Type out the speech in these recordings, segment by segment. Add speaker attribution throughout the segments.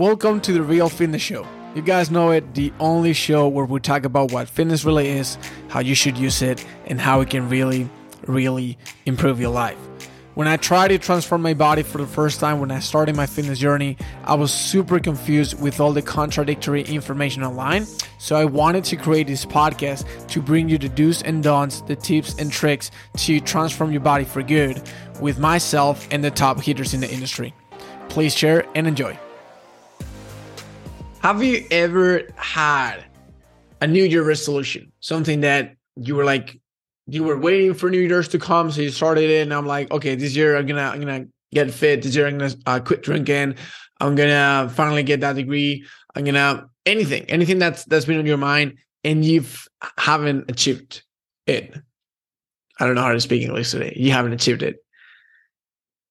Speaker 1: Welcome to the Real Fitness Show. You guys know it, the only show where we talk about what fitness really is, how you should use it, and how it can really, really improve your life. When I tried to transform my body for the first time when I started my fitness journey, I was super confused with all the contradictory information online. So I wanted to create this podcast to bring you the do's and don'ts, the tips and tricks to transform your body for good with myself and the top hitters in the industry. Please share and enjoy. Have you ever had a New Year resolution? Something that you were like, you were waiting for New Year's to come, so you started it, and I'm like, okay, this year I'm gonna, I'm gonna get fit. This year I'm gonna uh, quit drinking. I'm gonna finally get that degree. I'm gonna anything, anything that's that's been on your mind, and you haven't achieved it. I don't know how to speak English today. You haven't achieved it.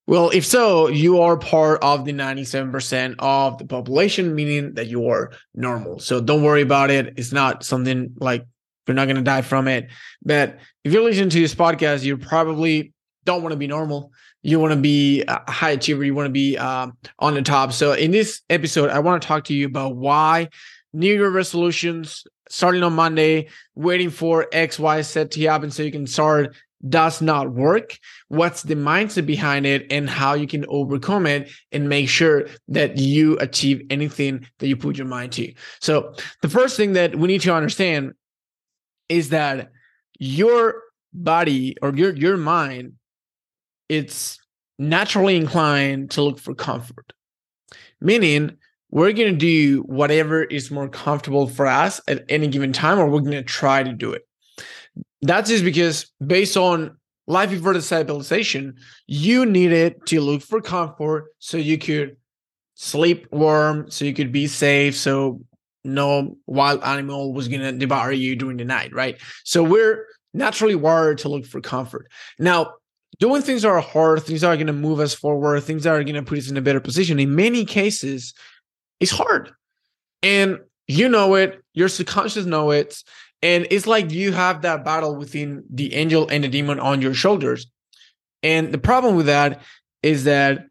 Speaker 1: Well, if so, you are part of the 97% of the population, meaning that you are normal. So don't worry about it. It's not something like you're not going to die from it. But if you're listening to this podcast, you probably don't want to be normal. You want to be a high achiever. You want to be um, on the top. So in this episode, I want to talk to you about why New Year resolutions starting on Monday, waiting for X, Y, Z to happen so you can start does not work, what's the mindset behind it, and how you can overcome it and make sure that you achieve anything that you put your mind to. So, the first thing that we need to understand is that your body or your your mind it's naturally inclined to look for comfort meaning we're going to do whatever is more comfortable for us at any given time or we're going to try to do it that's just because based on life before the civilization, you needed to look for comfort so you could sleep warm, so you could be safe, so no wild animal was gonna devour you during the night, right? So we're naturally wired to look for comfort. Now, doing things that are hard, things that are gonna move us forward, things that are gonna put us in a better position. In many cases, it's hard. And you know it, your subconscious know it, and it's like you have that battle within the angel and the demon on your shoulders. And the problem with that is that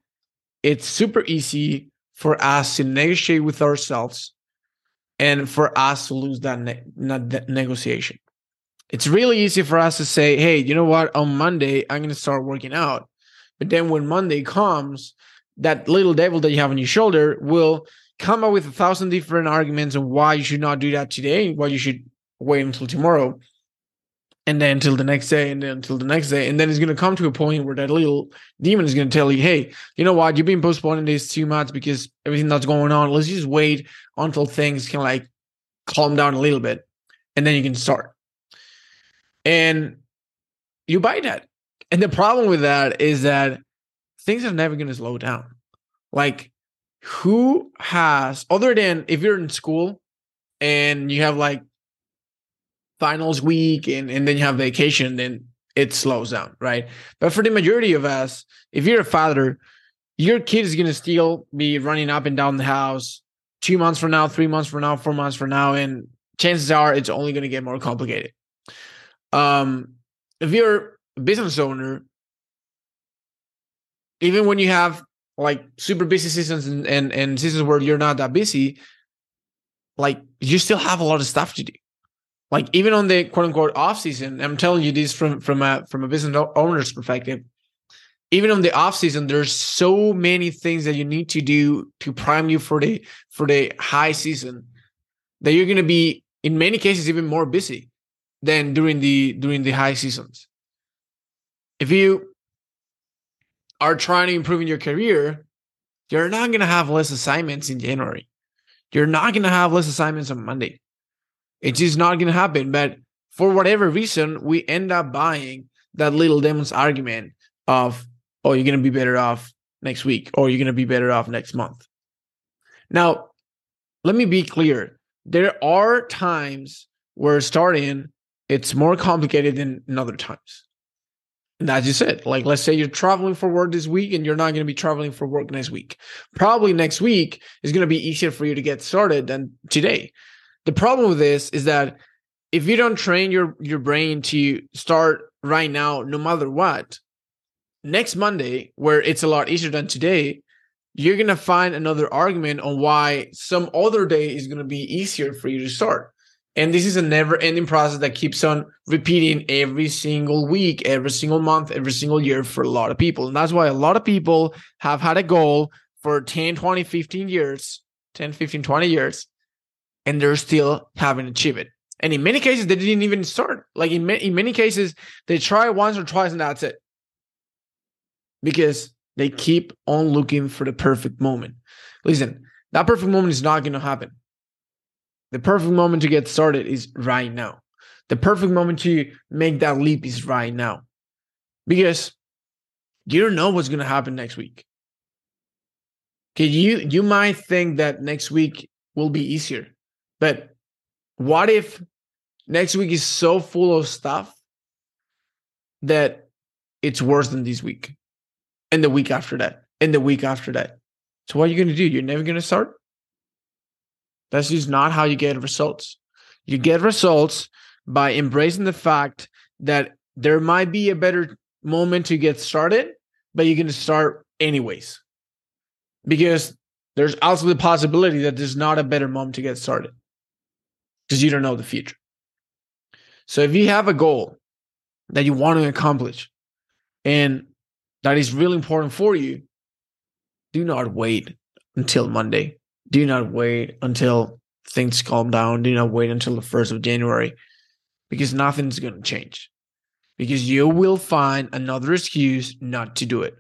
Speaker 1: it's super easy for us to negotiate with ourselves and for us to lose that, ne- that negotiation. It's really easy for us to say, hey, you know what? On Monday, I'm going to start working out. But then when Monday comes, that little devil that you have on your shoulder will come up with a thousand different arguments on why you should not do that today, why you should wait until tomorrow and then until the next day and then until the next day and then it's going to come to a point where that little demon is going to tell you hey you know what? You've been postponing this too much because everything that's going on. Let's just wait until things can like calm down a little bit and then you can start. And you buy that. And the problem with that is that things are never going to slow down. Like who has other than if you're in school and you have like finals week and, and then you have vacation, then it slows down, right? But for the majority of us, if you're a father, your kid is going to still be running up and down the house two months from now, three months from now, four months from now, and chances are it's only going to get more complicated. Um, if you're a business owner, even when you have like super busy seasons and, and, and seasons where you're not that busy, like you still have a lot of stuff to do like even on the quote unquote off season, I'm telling you this from from a from a business owner's perspective. Even on the off season, there's so many things that you need to do to prime you for the for the high season that you're going to be in many cases even more busy than during the during the high seasons. If you are trying to improve in your career, you're not going to have less assignments in January. You're not going to have less assignments on Monday it's just not going to happen. But for whatever reason, we end up buying that little demon's argument of, oh, you're going to be better off next week or you're going to be better off next month. Now, let me be clear. There are times where starting it's more complicated than in other times. And that's just it. Like, let's say you're traveling for work this week and you're not going to be traveling for work next week. Probably next week is going to be easier for you to get started than today. The problem with this is that if you don't train your your brain to start right now, no matter what, next Monday, where it's a lot easier than today, you're going to find another argument on why some other day is going to be easier for you to start. And this is a never ending process that keeps on repeating every single week, every single month, every single year for a lot of people. And that's why a lot of people have had a goal for 10, 20, 15 years, 10, 15, 20 years, and they're still haven't achieved it. And in many cases, they didn't even start. Like in, in many cases, they try once or twice and that's it. Because they keep on looking for the perfect moment. Listen, that perfect moment is not going to happen. The perfect moment to get started is right now. The perfect moment to make that leap is right now. Because you don't know what's going to happen next week. Okay, you you might think that next week will be easier. But what if next week is so full of stuff that it's worse than this week? And the week after that, and the week after that. So what are you going to do? You're never going to start? That's just not how you get results. You get results by embracing the fact that there might be a better moment to get started, but you're going to start anyways. Because there's also the possibility that there's not a better moment to get started because you don't know the future. So if you have a goal that you want to accomplish and that is really important for you, do not wait until Monday do not wait until things calm down. Do not wait until the 1st of January because nothing's going to change. Because you will find another excuse not to do it.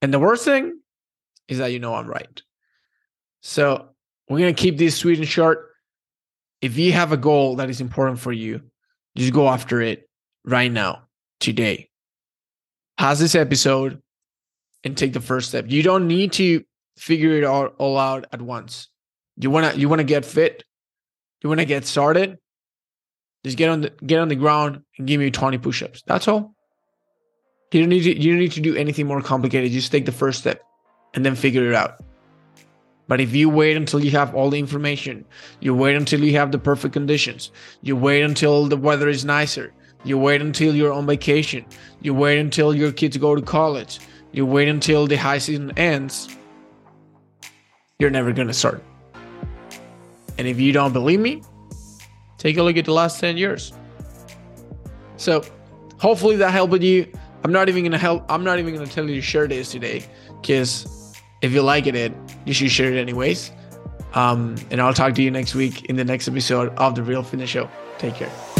Speaker 1: And the worst thing is that you know I'm right. So we're going to keep this sweet and short. If you have a goal that is important for you, just go after it right now, today. Pause this episode and take the first step. You don't need to figure it all, all out at once. You wanna you wanna get fit, you wanna get started. Just get on the get on the ground and give me 20 push-ups. That's all. You don't need to you don't need to do anything more complicated. Just take the first step and then figure it out. But if you wait until you have all the information, you wait until you have the perfect conditions, you wait until the weather is nicer, you wait until you're on vacation, you wait until your kids go to college, you wait until the high season ends, you're never going to start. And if you don't believe me, take a look at the last 10 years. So hopefully that helped you. I'm not even going to help. I'm not even going to tell you to share this today because if you like it, you should share it anyways. Um, and I'll talk to you next week in the next episode of The Real Fitness Show. Take care.